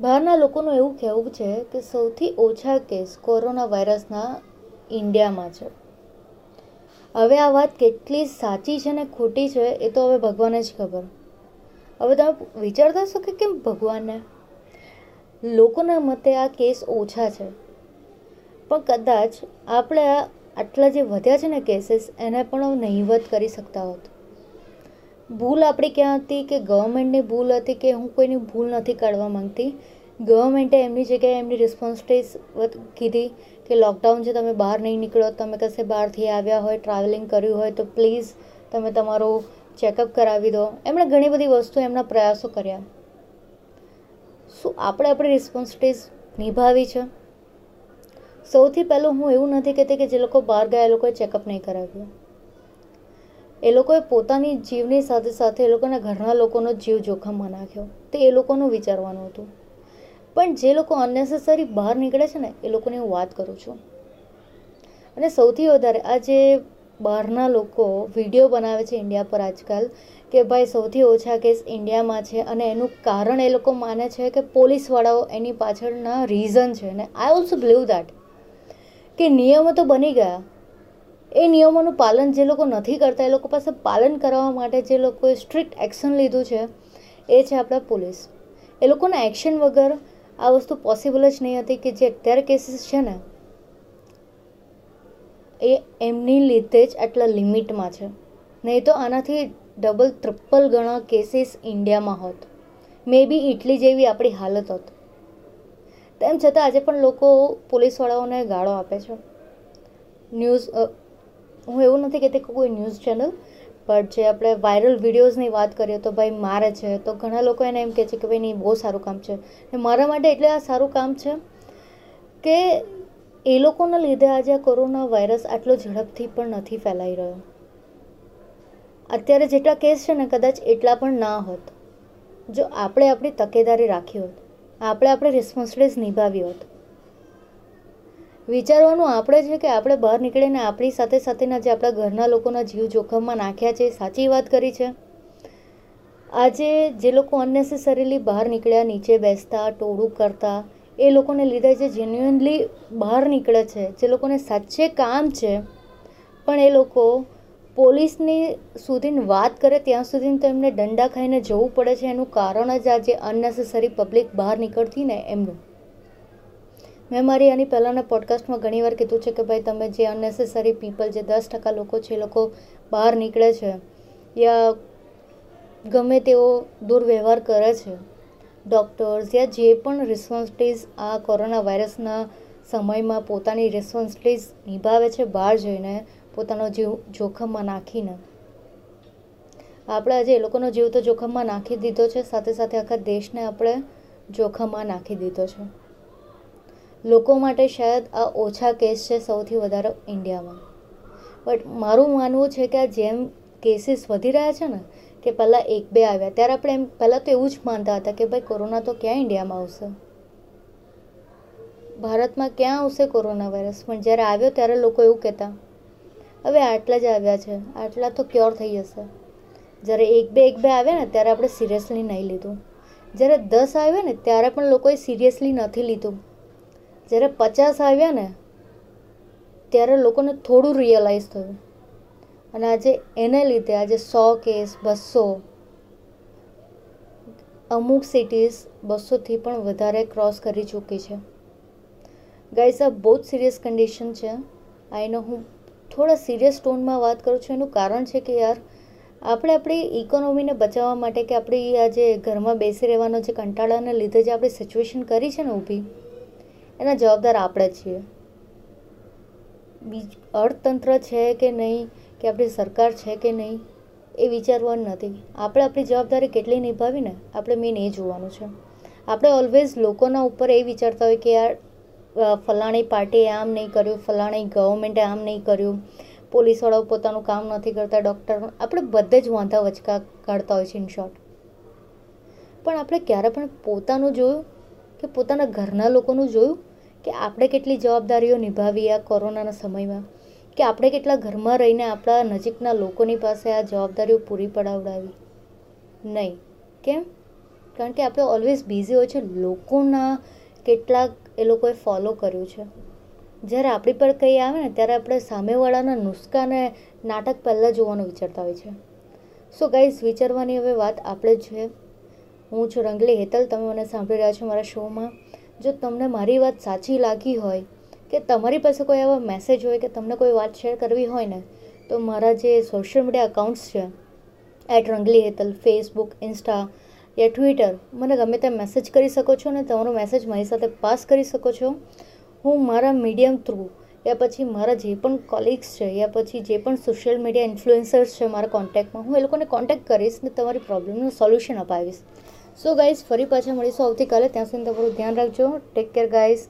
બહારના લોકોનું એવું કહેવું છે કે સૌથી ઓછા કેસ કોરોના વાયરસના ઇન્ડિયામાં છે. હવે આ વાત કેટલી સાચી છે ને ખોટી છે એ તો હવે ભગવાને જ ખબર. હવે તમે વિચારતા હશો કે કેમ ભગવાનને? લોકોના મતે આ કેસ ઓછા છે. પણ કદાચ આપણે આટલા જે વધ્યા છે ને કેસીસ એને પણ નહીવત કરી શકતા હોત. ભૂલ આપણી ક્યાં હતી કે ગવર્મેન્ટની ભૂલ હતી કે હું કોઈની ભૂલ નથી કાઢવા માંગતી? ગવર્મેન્ટે એમની જગ્યાએ એમની રિસ્પોન્સિબિલિટી કીધી કે લોકડાઉન છે, તમે બહાર નહીં નીકળો. તમે કશે બહારથી આવ્યા હોય ટ્રાવેલિંગ કર્યું હોય, તો પ્લીઝ તમે તમારું ચેકઅપ કરાવી દો. એમણે ઘણી બધી વસ્તુ એમના પ્રયાસો કર્યા. શું આપણે આપણી રિસ્પોન્સિબિલિટીઝ નિભાવી છે? સૌથી પહેલું હું એવું નથી કહેતી કે જે લોકો બહાર ગયા એ લોકોએ ચેકઅપ નહીં કરાવ્યું. એ લોકોએ પોતાની જીવની સાથે સાથે એ લોકોના ઘરના લોકોનો જીવ જોખમમાં નાખ્યો. તે એ લોકોનું વિચારવાનું હતું. પણ જે લોકો અનનેસેસરી બહાર નીકળે છે ને, એ લોકોની હું વાત કરું છું. અને સૌથી વધારે આ જે બહારના લોકો વીડિયો બનાવે છે ઇન્ડિયા પર આજકાલ, કે ભાઈ સૌથી ઓછા કેસ ઇન્ડિયામાં છે અને એનું કારણ એ લોકો માને છે કે પોલીસવાળાઓ એની પાછળના રીઝન છે. ને આઈ ઓલ્સો બિલીવ દેટ કે નિયમો તો બની ગયા એ નિયમોનું પાલન જે લોકો નથી કરતા, એ લોકો પાસે પાલન કરાવવા માટે જે લોકોએ સ્ટ્રિક્ટ એક્શન લીધું છે, એ છે આપણા પોલીસ. એ લોકોના એક્શન વગર આ વસ્તુ પોસિબલ જ નહીં હતી કે જે અત્યારે કેસીસ છે ને, એ એમની લીધે જ આટલા લિમિટમાં છે. નહીં તો આનાથી ડબલ ટ્રિપલ ગણા કેસીસ ઇન્ડિયામાં હોત. મે બી ઇટલી જેવી આપણી હાલત હોત. તેમ છતાં આજે પણ લોકો પોલીસવાળાઓને ગાળો આપે છે. ન્યૂઝ હું એવું નથી કહેતી કે કોઈ ન્યૂઝ ચેનલ બટ જે આપણે વાયરલ વિડીયોઝની વાત કરીએ તો ભાઈ મારે છે, તો ઘણા લોકો એને એમ કહે છે કે ભાઈ નહીં, બહુ સારું કામ છે. ને મારા માટે એટલે આ સારું કામ છે કે એ લોકોના લીધે આજે આ કોરોના વાયરસ આટલો ઝડપથી પણ નથી ફેલાઈ રહ્યો. અત્યારે જેટલા કેસ છે ને, કદાચ એટલા પણ ના હોત. જો આપણે આપણી તકેદારી રાખી હોત, આપણે આપણે રિસ્પોન્સિબિલિટીઝ નિભાવી હોત વિચારવાનું આપણે છે કે આપણે બહાર નીકળીને આપણી સાથે સાથેના જે આપણા ઘરના લોકોના જીવ જોખમમાં નાખ્યા છે સાચી વાત કરી છે. આજે જે લોકો અનનેસેસરીલી બહાર નીકળ્યા, નીચે બેસતા, ટોળું કરતા, એ લોકોને લીધે જે જેન્યુઅનલી બહાર નીકળે છે, જે લોકોને સાચે કામ છે, પણ એ લોકો પોલીસની સુધીને વાત કરે ત્યાં સુધી તો એમને દંડા ખાઈને જવું પડે છે. એનું કારણ જ આ જે અનનેસેસરી પબ્લિક બહાર નીકળતી ને એમનું. મેં મારી આની પહેલાંના પોડકાસ્ટમાં ઘણીવાર કીધું છે કે ભાઈ તમે જે અનનેસેસરી પીપલ જે દસ ટકા લોકો છે, એ લોકો બહાર નીકળે છે યા ગમે તેઓ દુર્વ્યવહાર કરે છે. ડૉક્ટર્સ યા જે પણ રિસ્પોન્સિબિલિટીઝ આ કોરોના વાયરસના સમયમાં પોતાની રિસ્પોન્સિબિલિટીઝ નિભાવે છે બહાર જઈને પોતાનો જીવ જોખમમાં નાખીને. આપણે આજે એ લોકોનો જીવ તો જોખમમાં નાખી દીધો છે, સાથે સાથે આખા દેશને આપણે જોખમમાં નાખી દીધો છે. લોકો માટે શાયદ આ ઓછા કેસ છે સૌથી વધારે ઇન્ડિયામાં. બટ મારું માનવું છે કે આ જેમ કેસીસ વધી રહ્યા છે ને, કે પહેલાં એક બે આવ્યા, ત્યારે આપણે એમ પહેલાં તો એવું જ માનતા હતા કે ભાઈ કોરોના તો ક્યાં ઇન્ડિયામાં આવશે? ભારતમાં ક્યાં આવશે કોરોના વાયરસ? પણ જ્યારે આવ્યો ત્યારે લોકો એવું કહેતા, હવે આટલા જ આવ્યા છે, આટલા તો ક્યોર થઈ જશે? જ્યારે એક બે એક બે આવ્યા ને, ત્યારે આપણે સિરિયસલી નહીં લીધું. જ્યારે દસ આવ્યા ને, ત્યારે પણ લોકોએ સિરિયસલી નથી લીધું. જ્યારે પચાસ આવ્યા ને, ત્યારે લોકોને થોડું રિયલાઇઝ થયું. અને આજે એને લીધે આજે સો કેસ, બસો, અમુક સિટીઝ બસોથી પણ વધારે ક્રોસ કરી ચૂકી છે. ગાઈઝ આ બહુ જ સિરિયસ કન્ડિશન છે. આઈનો હું થોડા સિરિયસ ટોનમાં વાત કરું છું. એનું કારણ છે કે યાર, આપણે આપણી ઇકોનોમીને બચાવવા માટે કે આપણી આ જે ઘરમાં બેસી રહેવાનો જે કંટાળાને લીધે જે આપણી સિચ્યુએશન કરી છે ને ઊભી એના જવાબદાર આપણે છીએ. બીજ, અર્થતંત્ર છે કે નહીં, કે આપણી સરકાર છે કે નહીં, એ વિચારવાનું નથી. આપણે આપણી જવાબદારી કેટલી નિભાવીને આપણે મેન એ જોવાનું છે. આપણે ઓલવેઝ લોકોના ઉપર એ વિચારતા હોય કે યાર ફલાણી પાર્ટીએ આમ નહીં કર્યું, ફલાણી ગવર્મેન્ટે આમ નહીં કર્યું, પોલીસવાળાઓ પોતાનું કામ નથી કરતા ડૉક્ટર આપણે બધે જ વાંધા વચકા કાઢતા હોય છે ઇન શોર્ટ પણ આપણે ક્યારે પણ પોતાનું જોયું કે પોતાના ઘરના લોકોનું જોયું કે આપણે કેટલી જવાબદારીઓ નિભાવી આ કોરોનાના સમયમાં? કે આપણે કેટલા ઘરમાં રહીને આપણા નજીકના લોકોની પાસે આ જવાબદારીઓ પૂરી પડાવડાવી? નહીં. કેમ? કારણ કે આપણે ઓલવેઝ બિઝી હોય છે. લોકોના કેટલાક એ લોકોએ ફોલો કર્યું છે. જ્યારે આપણી પર કંઈ આવે ને, ત્યારે આપણે સામેવાળાના નુસ્ખાને નાટક પહેલાં જોવાનું વિચારતા હોય છે. સો ગાઈઝ વિચારવાની હવે વાત આપણે જ છે. હું છું રંગલી હેતલ. તમે મને સાંભળી રહ્યા છો મારા શોમાં. જો તમને મારી વાત સાચી લાગી હોય કે તમારી પાસે કોઈ એવા મેસેજ હોય કે તમને કોઈ વાત શેર કરવી હોય ને, તો મારા જે સોશિયલ મીડિયા અકાઉન્ટ્સ છે at Rangli Hetal Facebook Insta yeah Twitter મને ગમે તેમ મેસેજ કરી શકો છો અને તમારો મેસેજ મારી સાથે પાસ કરી શકો છો. હું મારા મીડિયમ થ્રુ યા પછી મારા જે પણ કોલિગ્સ છે યા પછી જે પણ સોશિયલ મીડિયા ઇન્ફ્લુએન્સર્સ છે મારા કોન્ટેક્ટમાં હું એ લોકોને કોન્ટેક્ટ કરીશ ને તમારી પ્રોબ્લેમનું સોલ્યુશન અપાવીશ. સો ગાઈઝ ફરી પાછા મળીશું આવતીકાલે. ત્યાં સુધી તમારું ધ્યાન રાખજો. Take care guys